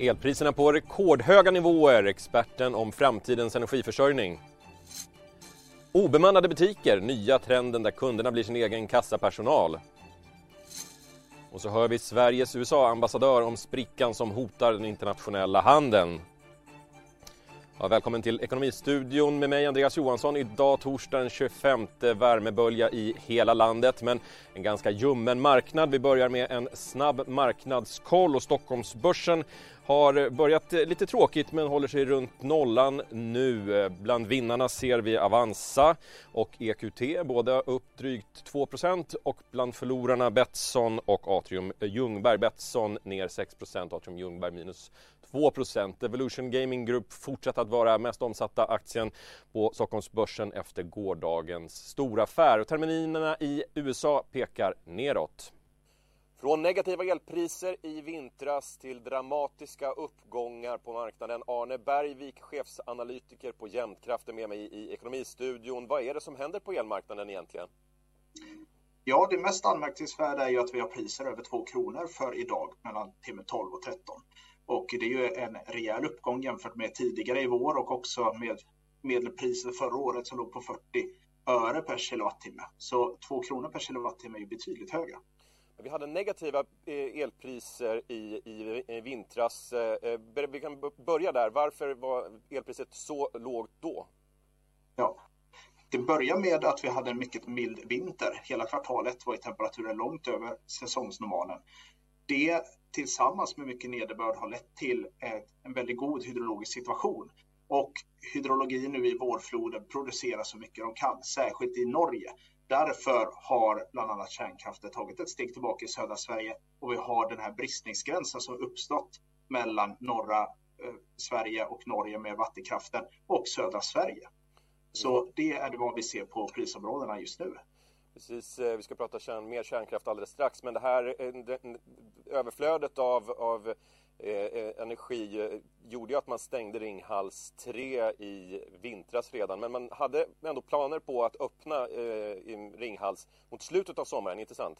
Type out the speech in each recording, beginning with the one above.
Elpriserna på rekordhöga nivåer, experten om framtidens energiförsörjning. Obemannade butiker, nya trenden där kunderna blir sin egen kassapersonal. Och så hör vi Sveriges USA-ambassadör om sprickan som hotar den internationella handeln. Ja, välkommen till Ekonomistudion med mig Andreas Johansson. Idag torsdag den 25 värmebölja i hela landet men en ganska ljummen marknad. Vi börjar med en snabb marknadskoll och Stockholmsbörsen har börjat eh, lite tråkigt men håller sig runt nollan nu. Eh, bland vinnarna ser vi Avanza och EQT, båda upp drygt 2% och bland förlorarna Betsson och Atrium eh, Ljungberg. Betsson ner 6% Atrium Ljungberg minus 2% Evolution Gaming Group fortsätter att vara mest omsatta aktien på Stockholmsbörsen efter gårdagens stora affär. terminerna i USA pekar neråt. Från negativa elpriser i vintras till dramatiska uppgångar på marknaden. Arne Bergvik, chefsanalytiker på Jämtkraft, är med mig i Ekonomistudion. Vad är det som händer på elmarknaden egentligen? Ja, det mest anmärkningsvärda är ju att vi har priser över 2 kronor för idag mellan timme 12 och 13. Och det är ju en rejäl uppgång jämfört med tidigare i vår och också med medelpriset förra året som låg på 40 öre per kilowattimme. Så 2 kronor per kilowattimme är ju betydligt högre. Vi hade negativa eh, elpriser i, i, vintras. Eh, eh, vi kan börja där. Varför var elpriset så lågt då? Ja, det börjar med att vi hade en mycket mild vinter. Hela kvartalet var i temperaturen långt över säsongsnormalen. Det tillsammans med mycket nederbörd har lett till en väldigt god hydrologisk situation. Och hydrologin nu i vårfloden producerar så mycket de kan, särskilt i Norge. Därför har bland annat kärnkraften tagit ett steg tillbaka i södra Sverige och vi har den här bristningsgränsen som uppstått mellan norra eh, Sverige och Norge med vattenkraften och södra Sverige. Så det är vad vi ser på prisområdena just nu. Precis, eh, vi ska prata kärn, mer kärnkraft alldeles strax men det här eh, det, överflödet av, av Eh, eh, energi eh, gjorde ju att man stängde Ringhals 3 i vintras redan. Men man hade ändå planer på att öppna eh, Ringhals mot slutet av sommaren, inte sant?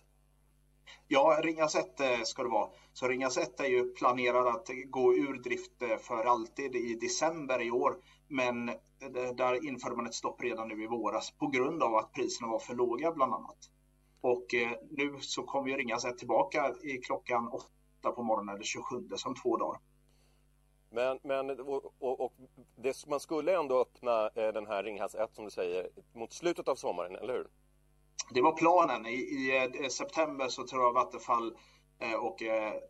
Ja, Ringhals 1 eh, ska det vara. Så Ringhals 1 är ju planerad att gå ur drift för alltid i december i år. Men där införde man ett stopp redan nu i våras på grund av att priserna var för låga bland annat. Och nu så kommer ju Ringhals 1 tillbaka i klockan 8 på morgonen den 27 som två dagar. Men, men och, och, och det, man skulle ändå öppna eh, den här Ringhals 1 som du säger mot slutet av sommaren, eller hur? Det var planen. I, i eh, september så tror jag Vattenfall eh, och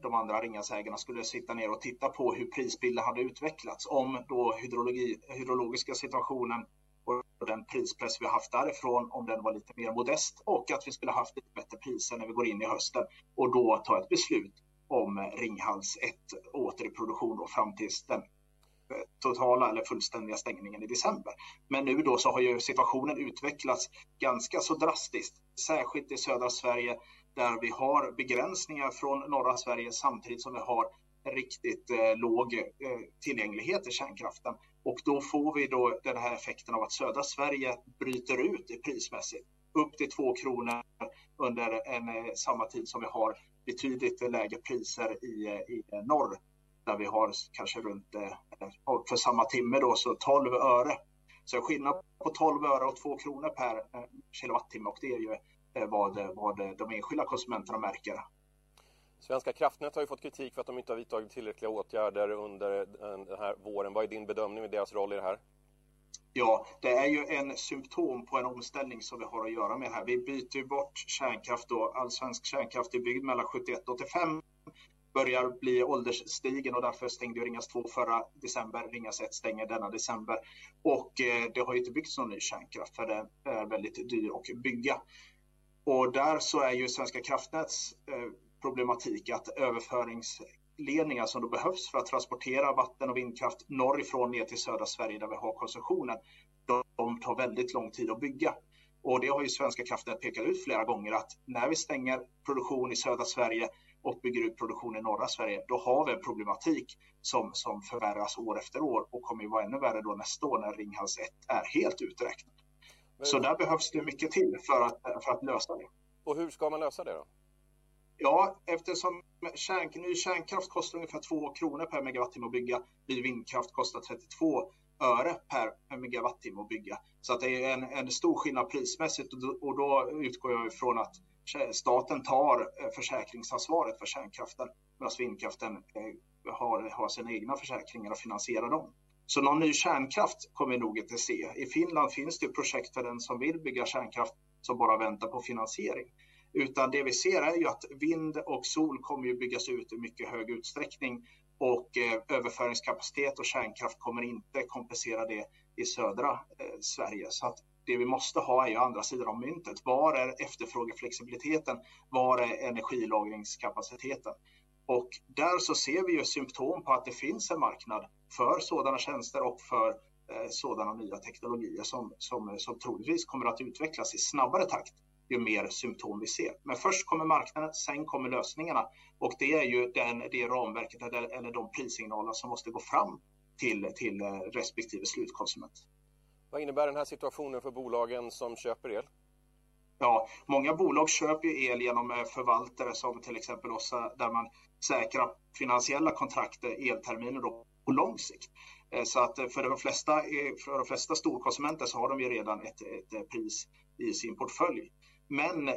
de andra Ringhalsägarna skulle sitta ner och titta på hur prisbilden hade utvecklats om då hydrologi, hydrologiska situationen och den prispress vi haft därifrån, om den var lite mer modest och att vi skulle haft lite bättre priser när vi går in i hösten och då ta ett beslut om Ringhals 1 åter i produktion då fram till den eh, totala eller fullständiga stängningen i december. Men nu då så har ju situationen utvecklats ganska så drastiskt, särskilt i södra Sverige där vi har begränsningar från norra Sverige samtidigt som vi har riktigt eh, låg eh, tillgänglighet till kärnkraften. Och då får vi då den här effekten av att södra Sverige bryter ut i prismässigt upp till två kronor under en, eh, samma tid som vi har betydligt lägre priser i, i norr där vi har kanske runt eh, för samma timme då så 12 öre. Så skillnad på 12 öre och 2 kronor per eh, kilowattimme och det är ju eh, vad, vad de enskilda konsumenterna märker. Svenska kraftnät har ju fått kritik för att de inte har vidtagit tillräckliga åtgärder under den här våren. Vad är din bedömning med deras roll i det här? Ja, det är ju en symptom på en omställning som vi har att göra med här. Vi byter ju bort kärnkraft då. All svensk kärnkraft är byggd mellan 71 och 85 börjar bli åldersstigen och därför stängde Ringhals 2 förra december. Ringhals 1 stänger denna december. Och eh, det har ju inte byggts någon ny kärnkraft för den är väldigt dyr att bygga. Och där så är ju Svenska kraftnäts eh, problematik att överförings ledningar som då behövs för att transportera vatten och vindkraft norrifrån ner till södra Sverige där vi har koncessionen. De tar väldigt lång tid att bygga. Och det har ju Svenska kraftnät pekat ut flera gånger att när vi stänger produktion i södra Sverige och bygger ut produktion i norra Sverige, då har vi en problematik som, som förvärras år efter år och kommer ju vara ännu värre då nästa år när Ringhals 1 är helt uträknat. Så där behövs det mycket till för att, för att lösa det. Och hur ska man lösa det då? Ja, eftersom kärn, ny kärnkraft kostar ungefär 2 kronor per megawattimme att bygga, blir vindkraft kostar 32 öre per megawattimme att bygga. Så att det är en, en stor skillnad prismässigt och då, och då utgår jag ifrån att staten tar eh, försäkringsansvaret för kärnkraften medan vindkraften eh, har, har sina egna försäkringar och finansierar dem. Så någon ny kärnkraft kommer vi nog inte se. I Finland finns det projekt för den som vill bygga kärnkraft som bara väntar på finansiering. Utan det vi ser är ju att vind och sol kommer ju byggas ut i mycket hög utsträckning och eh, överföringskapacitet och kärnkraft kommer inte kompensera det i södra eh, Sverige. Så att det vi måste ha är ju andra sidan av myntet. Var är efterfrågeflexibiliteten? Var är energilagringskapaciteten? Och där så ser vi ju symptom på att det finns en marknad för sådana tjänster och för eh, sådana nya teknologier som, som, som troligtvis kommer att utvecklas i snabbare takt ju mer symptom vi ser. Men först kommer marknaden, sen kommer lösningarna och det är ju den, det ramverket eller, eller de prissignaler som måste gå fram till, till eh, respektive slutkonsument. Vad innebär den här situationen för bolagen som köper el? Ja, många bolag köper ju el genom eh, förvaltare som till exempel oss där man säkrar finansiella kontrakt, eh, elterminer då, på lång sikt. Så att för de flesta, för de flesta storkonsumenter så har de ju redan ett, ett pris i sin portfölj. Men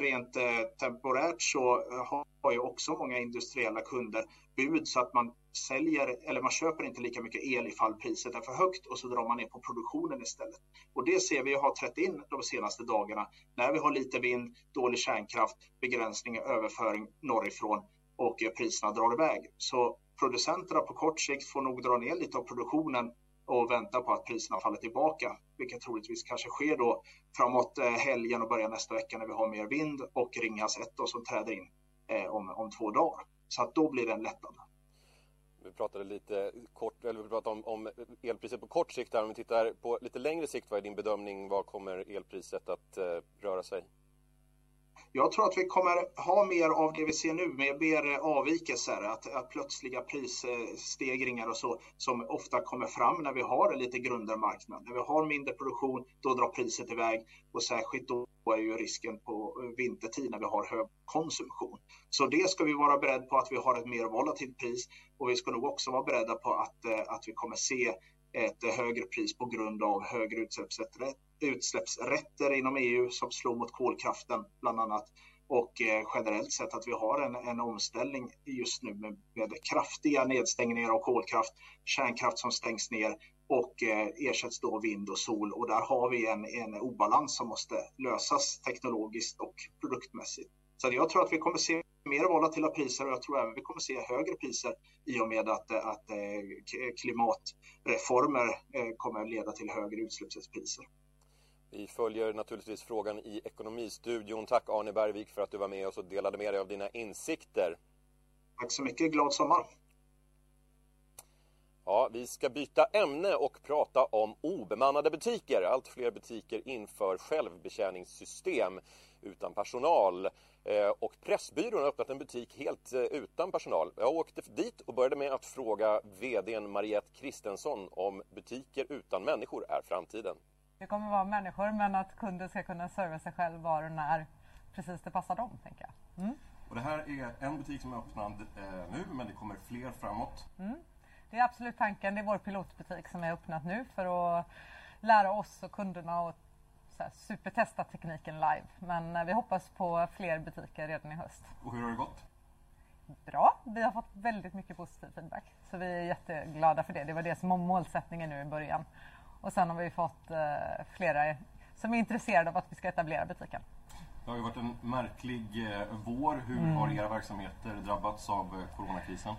rent eh, temporärt så eh, har ju också många industriella kunder bud så att man säljer eller man köper inte lika mycket el ifall priset är för högt och så drar man ner på produktionen istället. Och det ser vi har trätt in de senaste dagarna när vi har lite vind, dålig kärnkraft, begränsning och överföring norrifrån och eh, priserna drar iväg. Så producenterna på kort sikt får nog dra ner lite av produktionen och vänta på att priserna faller tillbaka, vilket troligtvis kanske sker då framåt eh, helgen och början nästa vecka när vi har mer vind och Ringhals 1 som träder in eh, om, om två dagar. Så att då blir det en lättnad. Vi pratade lite kort, eller vi pratade om, om elpriset på kort sikt här. Om vi tittar på lite längre sikt, vad är din bedömning? Vad kommer elpriset att eh, röra sig? Jag tror att vi kommer ha mer av det vi ser nu med mer eh, avvikelser, att, att plötsliga prisstegringar och så som ofta kommer fram när vi har en lite grundare marknad. När vi har mindre produktion, då drar priset iväg och särskilt då är ju risken på eh, vintertid när vi har hög konsumtion. Så det ska vi vara beredda på att vi har ett mer volatilt pris och vi ska nog också vara beredda på att, eh, att vi kommer se ett högre pris på grund av högre utsläppsrätter utsläppsrätter inom EU som slår mot kolkraften bland annat och eh, generellt sett att vi har en, en omställning just nu med, med, kraftiga nedstängningar av kolkraft, kärnkraft som stängs ner och eh, ersätts då vind och sol och där har vi en, en obalans som måste lösas teknologiskt och produktmässigt. Så jag tror att vi kommer se mer volatila priser och jag tror även vi kommer se högre priser i och med att, att eh, klimatreformer eh, kommer leda till högre utsläppspriser. Vi följer naturligtvis frågan i Ekonomistudion. Tack Arne Bergvik för att du var med oss och delade med dig av dina insikter. Tack så mycket. Glad sommar. Ja, vi ska byta ämne och prata om obemannade butiker. Allt fler butiker inför självbetjäningssystem utan personal. Eh, och Pressbyrån har öppnat en butik helt eh, utan personal. Jag åkte dit och började med att fråga VDn Mariette Kristensson om butiker utan människor är framtiden. Det kommer vara människor men att kunden ska kunna serva sig själv var och när precis det passar dem, tänker jag. Mm. Och det här är en butik som är öppnad eh, nu men det kommer fler framåt. Mm. Det är absolut tanken. Det är vår pilotbutik som är öppnat nu för att lära oss och kunderna att så här, supertesta tekniken live. Men eh, vi hoppas på fler butiker redan i höst. Och hur har det gått? Bra. Vi har fått väldigt mycket positiv feedback. Så vi är jätteglada för det. Det var det som var målsättningen nu i början. Och sen har vi fått eh, flera som är intresserade av att vi ska etablera butiken. Det har ju varit en märklig eh, vår. Hur mm. har era verksamheter drabbats av eh, coronakrisen?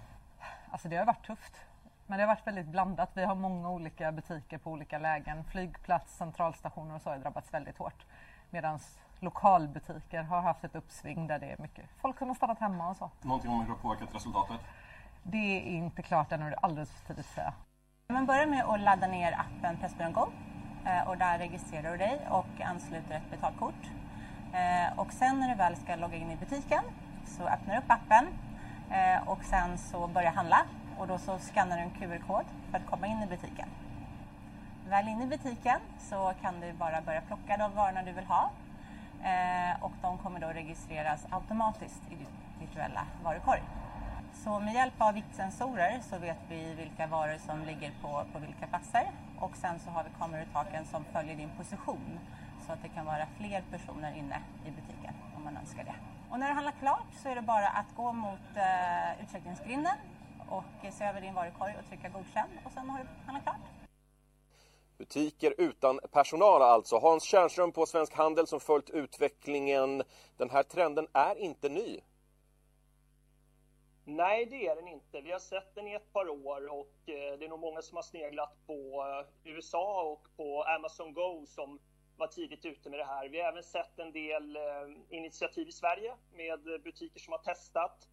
Alltså det har varit tufft. Men det har varit väldigt blandat. Vi har många olika butiker på olika lägen. Flygplats, centralstationer och så har drabbats väldigt hårt. Medan lokalbutiker har haft ett uppsving där det är mycket folk som har stannat hemma och så. Någonting om hur det har påverkat resultatet? Det är inte klart ännu, det är alldeles för tidigt att säga. Man börjar med att ladda ner appen Pressbyrån Go eh, och där registrerar du dig och ansluter ett betalkort. Eh, och sen när du väl ska logga in i butiken så öppnar du upp appen eh, och sen så börjar handla och då så skannar du en QR-kod för att komma in i butiken. Väl inne i butiken så kan du bara börja plocka de varorna du vill ha eh, och de kommer då registreras automatiskt i din virtuella varukorg. Så med hjälp av viktsensorer så vet vi vilka varor som ligger på, på vilka platser och sen så har vi kameror i taken som följer din position så att det kan vara fler personer inne i butiken om man önskar det. Och när du handlar klart så är det bara att gå mot eh, utcheckningsgrinden och se över din varukorg och trycka godkänn och sen har du handlat klart. Butiker utan personal alltså. Hans Tjärnström på Svensk Handel som följt utvecklingen. Den här trenden är inte ny. Nej, det är den inte. Vi har sett den i ett par år och eh, det är nog många som har sneglat på eh, USA och på Amazon Go som var tidigt ute med det här. Vi har även sett en del eh, initiativ i Sverige med butiker som har testat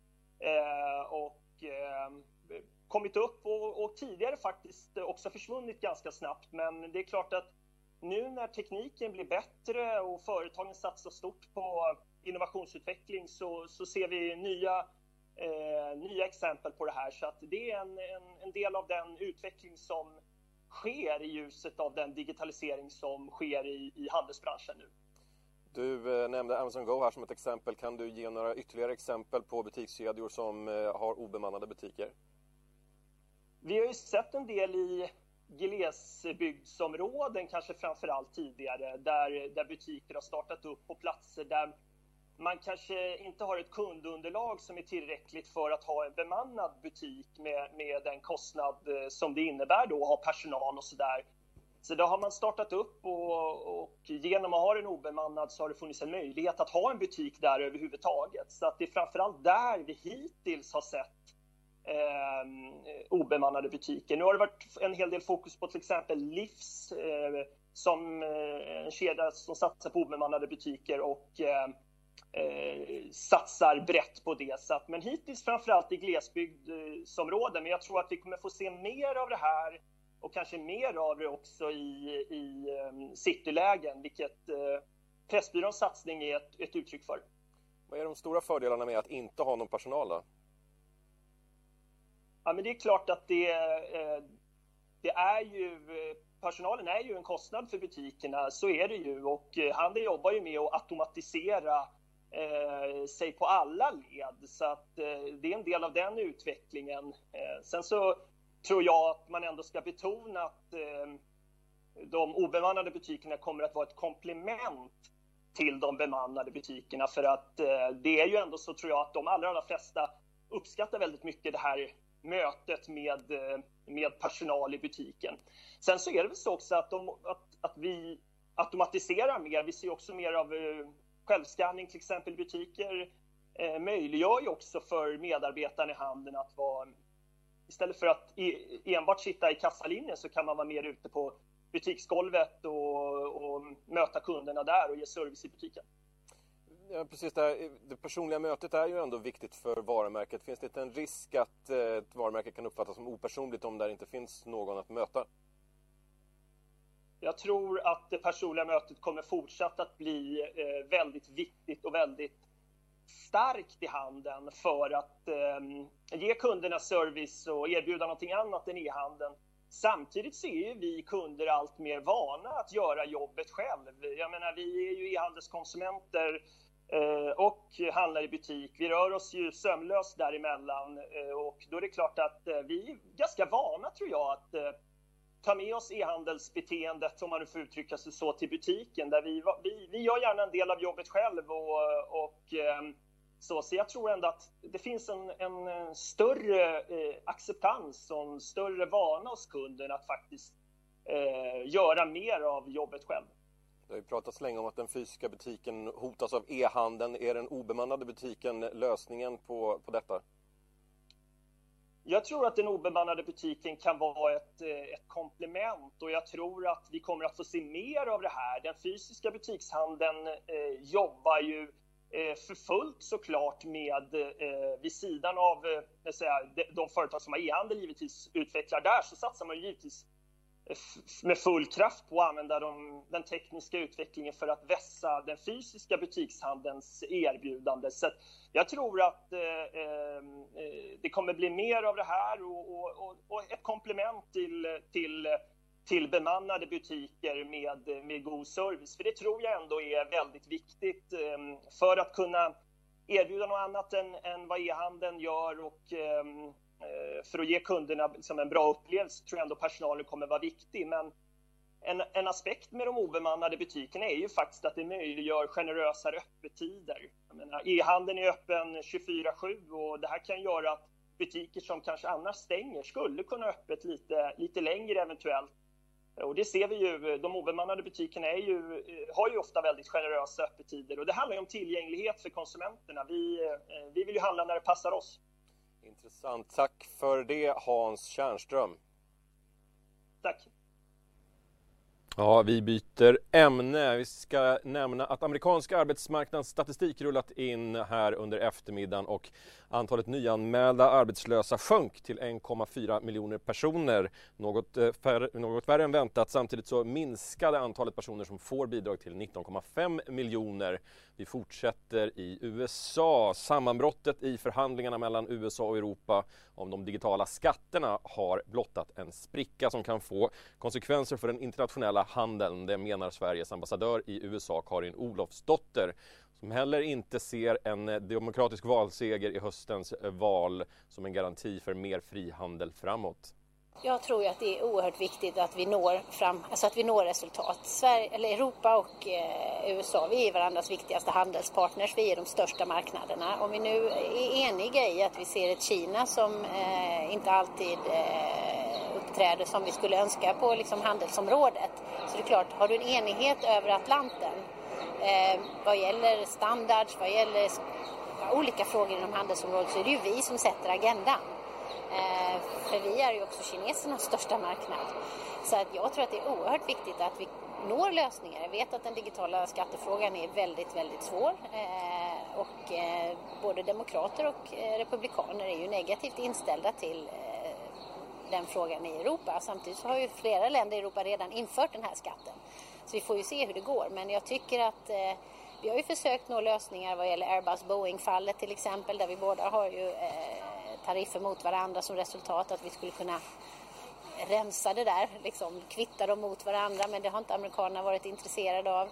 och Ehm, kommit upp och, och tidigare faktiskt också försvunnit ganska snabbt. Men det är klart att nu när tekniken blir bättre och företagen satsar stort på innovationsutveckling så, så ser vi nya eh, nya exempel på det här. Så att det är en, en, en, del av den utveckling som sker i ljuset av den digitalisering som sker i, i handelsbranschen nu. Du eh, nämnde Amazon Go här som ett exempel. Kan du ge några ytterligare exempel på butikskedjor som eh, har obemannade butiker? Vi har ju sett en del i glesbygdsområden, kanske framför allt tidigare, där, där butiker har startat upp på platser där man kanske inte har ett kundunderlag som är tillräckligt för att ha en bemannad butik med, med den kostnad eh, som det innebär då att ha personal och sådär. Så då har man startat upp och, och, genom att ha den obemannad så har det funnits en möjlighet att ha en butik där överhuvudtaget. Så att det är framförallt där vi hittills har sett eh, obemannade butiker. Nu har det varit en hel del fokus på till exempel Livs eh, som eh, en kedja som satsar på obemannade butiker och eh, eh, satsar brett på det. Så att, men hittills framförallt i glesbygdsområden. Men jag tror att vi kommer få se mer av det här och kanske mer av det också i, i um, citylägen, vilket uh, Pressbyråns satsning är ett, ett uttryck för. Vad är de stora fördelarna med att inte ha någon personal då? Ja, men det är klart att det, eh, det är ju personalen är ju en kostnad för butikerna, så är det ju. Och handeln jobbar ju med att automatisera eh, sig på alla led. Så att eh, det är en del av den utvecklingen. Eh, sen så tror jag att man ändå ska betona att eh, de obemannade butikerna kommer att vara ett komplement till de bemannade butikerna för att eh, det är ju ändå så tror jag att de allra, allra flesta uppskattar väldigt mycket det här mötet med, eh, med personal i butiken. Sen så är det väl så också att, de, att, att vi automatiserar mer. Vi ser också mer av självskanning till exempel i butiker eh, möjliggör ju också för medarbetarna i handeln att vara istället för att enbart sitta i kassalinjen så kan man vara mer ute på butiksgolvet och, och möta kunderna där och ge service i butiken. Ja, precis det, det personliga mötet är ju ändå viktigt för varumärket. Finns det inte en risk att eh, ett varumärke kan uppfattas som opersonligt om det inte finns någon att möta? Jag tror att det personliga mötet kommer fortsatt att bli eh, väldigt viktigt och väldigt starkt i handen för att eh, ge kunderna service och erbjuda någonting annat än e-handeln. Samtidigt så är vi kunder allt mer vana att göra jobbet själv. Jag menar, vi är ju e-handelskonsumenter eh, och handlar i butik. Vi rör oss ju sömlöst däremellan eh, och då är det klart att eh, vi är ganska vana, tror jag, att eh, ta med oss e-handelsbeteendet, om man nu får uttrycka sig så, till butiken. Där vi, vi, vi gör gärna en del av jobbet själv och, och ehm, så, så jag tror ändå att det finns en, en eh, större eh, acceptans och en större vana hos kunden att faktiskt eh, göra mer av jobbet själv. Det har ju pratats länge om att den fysiska butiken hotas av e-handeln. Är den obemannade butiken lösningen på, på detta? Jag tror att den obemannade butiken kan vara ett, eh, ett komplement och jag tror att vi kommer att få se mer av det här. Den fysiska butikshandeln eh, jobbar ju eh, för fullt såklart med, eh, vid sidan av eh, säga, de, de företag som har e-handel givetvis utvecklar där, så satsar man givetvis med full kraft på att använda de, den tekniska utvecklingen för att vässa den fysiska butikshandelns erbjudande. Så jag tror att eh, eh, det kommer bli mer av det här och, och, och ett komplement till, till, till bemannade butiker med, med god service. För det tror jag ändå är väldigt viktigt ehm, för att kunna erbjuda något annat än, än vad e-handeln gör och eh, Eh, för att ge kunderna liksom en bra upplevelse tror jag ändå personalen kommer vara viktig. Men en, en aspekt med de obemannade butikerna är ju faktiskt att det möjliggör generösare öppettider. E-handeln är öppen 24-7 och det här kan göra att butiker som kanske annars stänger skulle kunna ha öppet lite, lite längre eventuellt. Eh, och det ser vi ju, de obemannade butikerna är ju, eh, har ju ofta väldigt generösa öppettider och det handlar ju om tillgänglighet för konsumenterna. Vi, vi vill ju handla när det passar oss. Intressant. Tack för det Hans Tjärnström. Tack. Ja, vi byter ämne. Vi ska nämna att amerikansk arbetsmarknadsstatistik rullat in här under eftermiddagen och Antalet nyanmälda arbetslösa sjönk till 1,4 miljoner personer, något, eh, färre, något värre än väntat. Samtidigt så minskade antalet personer som får bidrag till 19,5 miljoner. Vi fortsätter i USA. Sammanbrottet i förhandlingarna mellan USA och Europa om de digitala skatterna har blottat en spricka som kan få konsekvenser för den internationella handeln. Det menar Sveriges ambassadör i USA, Karin Olofsdotter som heller inte ser en demokratisk valseger i höstens val som en garanti för mer frihandel framåt. Jag tror att det är oerhört viktigt att vi når, fram, alltså att vi når resultat. Sverige, eller Europa och eh, USA, vi är varandras viktigaste handelspartners, vi är de största marknaderna. Om vi nu är eniga i att vi ser ett Kina som eh, inte alltid eh, uppträder som vi skulle önska på liksom, handelsområdet, så det är klart, har du en enighet över Atlanten Eh, vad gäller standards, vad gäller olika frågor inom handelsområdet så är det ju vi som sätter agendan. Eh, för vi är ju också kinesernas största marknad. Så att jag tror att det är oerhört viktigt att vi når lösningar. Jag vet att den digitala skattefrågan är väldigt, väldigt svår. Eh, och eh, både demokrater och republikaner är ju negativt inställda till den frågan i Europa. Samtidigt så har ju flera länder i Europa redan infört den här skatten. Så vi får ju se hur det går. Men jag tycker att eh, vi har ju försökt nå lösningar vad gäller Airbus-Boeing-fallet till exempel där vi båda har ju eh, tariffer mot varandra som resultat att vi skulle kunna rensa det där, liksom kvitta dem mot varandra men det har inte amerikanerna varit intresserade av.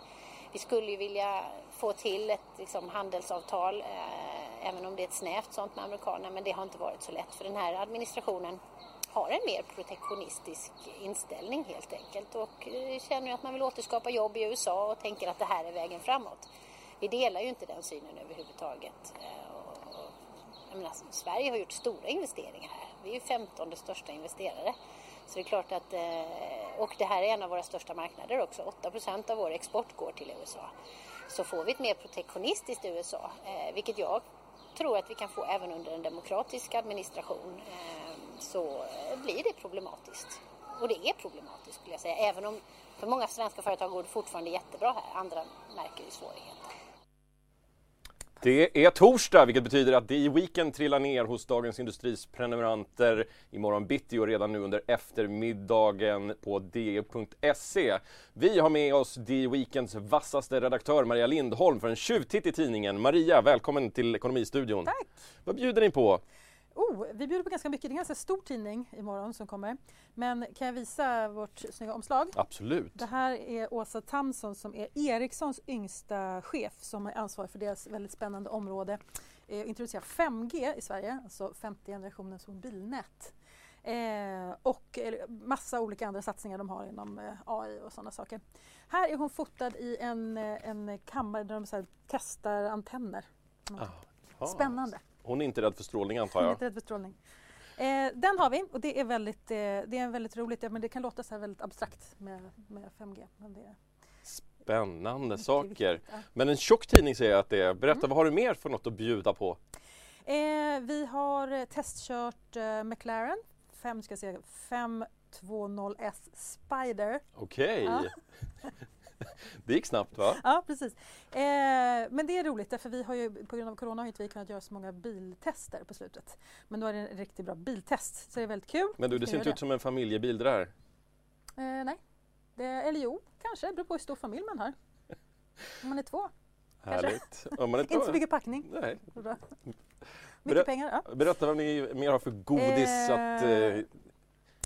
Vi skulle ju vilja få till ett liksom, handelsavtal eh, även om det är ett snävt sånt med amerikanerna men det har inte varit så lätt för den här administrationen har en mer protektionistisk inställning helt enkelt och eh, känner att man vill återskapa jobb i USA och tänker att det här är vägen framåt. Vi delar ju inte den synen överhuvudtaget. Eh, Menar, alltså, Sverige har gjort stora investeringar här. Vi är ju 15 största investerare. Så det är klart att, eh, och det här är en av våra största marknader också. 8 procent av vår export går till USA. Så får vi ett mer protektionistiskt USA, eh, vilket jag tror att vi kan få även under en demokratisk administration eh, så blir det problematiskt. Och det är problematiskt skulle jag säga, även om för många svenska företag går det fortfarande jättebra här. Andra märker ju svårigheter. Det är torsdag, vilket betyder att DI Weekend trillar ner hos Dagens Industris prenumeranter imorgon bitti och redan nu under eftermiddagen på di.se. Vi har med oss DI Weekends vassaste redaktör Maria Lindholm för en tjuvtitt i tidningen. Maria, välkommen till Ekonomistudion. Tack! Vad bjuder ni på? Oh, vi bjuder på ganska mycket. Det är en ganska stor tidning imorgon som kommer. Men kan jag visa vårt snygga omslag? Absolut. Det här är Åsa Tamson som är Ericssons yngsta chef som är ansvarig för deras väldigt spännande område. Eh, introducera 5G i Sverige, alltså femte generationens mobilnät. Eh, och massa olika andra satsningar de har inom eh, AI och sådana saker. Här är hon fotad i en, eh, en kammare där de så testar antenner. Ah, Spännande. Hon är inte rädd för strålning antar jag? Hon är inte rädd för strålning. Eh, den har vi och det är väldigt, eh, det är väldigt roligt, men det kan låta så här väldigt abstrakt med, med 5G. Men det är Spännande saker. Viktigt, ja. Men en tjock tidning säger jag att det är. Berätta, mm. vad har du mer för något att bjuda på? Eh, vi har testkört eh, McLaren 5, ska säga, 520S Spider. Okej. Okay. Ja. det gick snabbt va? Ja precis. Eh, men det är roligt därför vi har ju på grund av Corona har inte vi kunnat göra så många biltester på slutet. Men då är det en riktigt bra biltest så det är väldigt kul. Men du det ser inte ut som en familjebil det där? Eh, nej. Det, eller jo, kanske. Det beror på hur stor familj man har. Om man är två. Härligt. Om man är två. inte så mycket packning. Nej. Mycket pengar. Ja. Berätta vad ni mer har för godis. Eh, att, eh,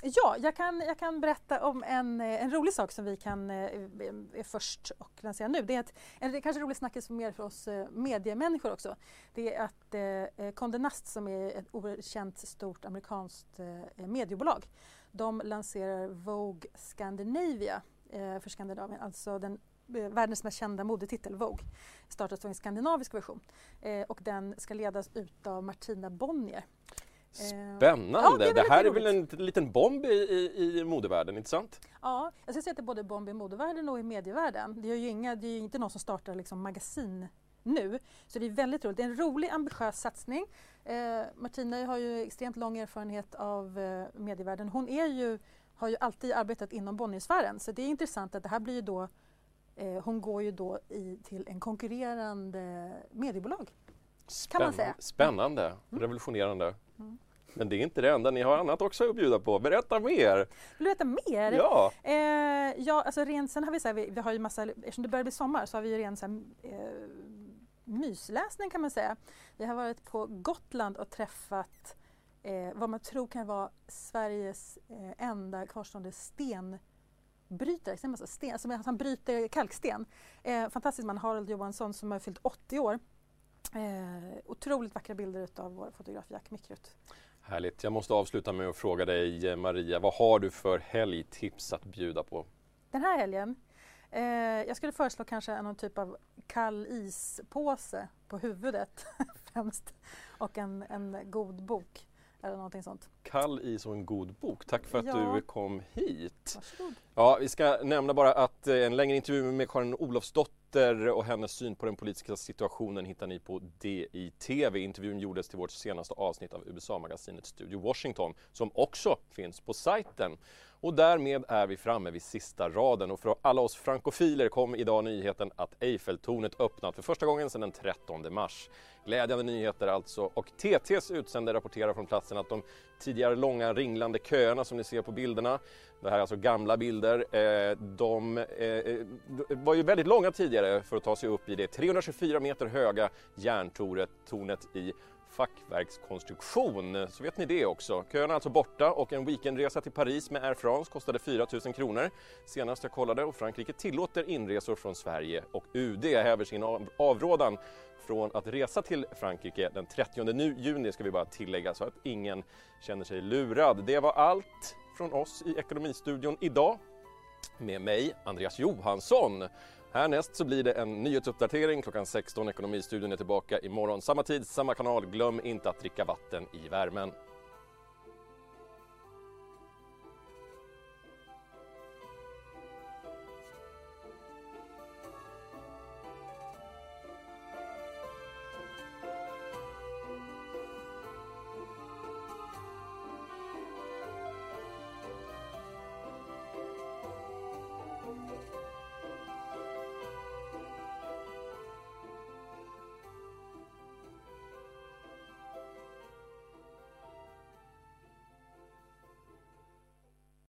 Ja, jag kan, jag kan berätta om en, eh, en rolig sak som vi kan eh, är först och lansera nu. Det är ett, en kanske rolig snackis mer för oss eh, mediemänniskor också. Det är att eh, eh Condé Nast som är ett okänt stort amerikanskt eh, mediebolag, de lanserar Vogue Scandinavia eh, för Skandinavien, alltså den eh, världens mest kända modetitel, Vogue, startas som en skandinavisk version. Eh, och den ska ledas utav Martina Bonnier Spännande! Ja, det, det, här är väl en liten bomb i, i, i modevärlden, inte sant? Ja, jag ska säga att det är både bomb i modevärlden och i medievärlden. Det är ju inga, det är inte någon som startar liksom magasin nu. Så det är väldigt roligt. Det är en rolig, ambitiös satsning. Eh, Martina har ju extremt lång erfarenhet av eh, medievärlden. Hon är ju, har ju alltid arbetat inom Bonniersfären så det är intressant att det här blir ju då eh, hon går ju då i, till en konkurrerande mediebolag. Spänn Spännande, mm. revolutionerande. Mm. Men det är inte det enda, ni har annat också att bjuda på. Berätta mer! Vill du veta mer? Ja! Eh, ja, alltså ren, sen har vi så här, vi, vi, har ju massa, eftersom det börjar bli sommar så har vi ju ren så här, eh, mysläsning kan man säga. Vi har varit på Gotland och träffat eh, vad man tror kan vara Sveriges eh, enda kvarstående stenbrytare, sten, alltså, han bryter kalksten. Eh, fantastisk man, Harald Johansson som har fyllt 80 år. Eh, otroligt vackra bilder av vår fotograf Jack Mikrut. Härligt. Jag måste avsluta med att fråga dig eh, Maria, vad har du för helgtips att bjuda på? Den här helgen? Eh, jag skulle föreslå kanske någon typ av kall ispåse på huvudet främst och en, en god bok eller någonting sånt. Kall is och en god bok. Tack för att ja. du kom hit. Varsågod. Ja, vi ska nämna bara att eh, en längre intervju med Karin Olofsdotter och hennes syn på den politiska situationen hittar ni på DITV. Intervjun gjordes till vårt senaste avsnitt av USA-magasinet Studio Washington som också finns på sajten. Och därmed är vi framme vid sista raden och för alla oss frankofiler kom idag nyheten att Eiffeltornet öppnat för första gången sedan den 13 mars. Glädjande nyheter alltså och TTs utsände rapporterar från platsen att de tidigare långa ringlande köerna som ni ser på bilderna, det här är alltså gamla bilder, eh, de eh, eh, var ju väldigt långa tidigare för att ta sig upp i det 324 meter höga järntornet i fackverkskonstruktion. Så vet ni det också. Kön är alltså borta och en weekendresa till Paris med Air France kostade 4 000 kronor senast jag kollade och Frankrike tillåter inresor från Sverige och UD häver sin avrådan från att resa till Frankrike den 30 juni ska vi bara tillägga så att ingen känner sig lurad. Det var allt från oss i Ekonomistudion idag med mig, Andreas Johansson. Härnäst så blir det en nyhetsuppdatering klockan 16. Ekonomistudion är tillbaka imorgon. Samma tid, samma kanal. Glöm inte att dricka vatten i värmen.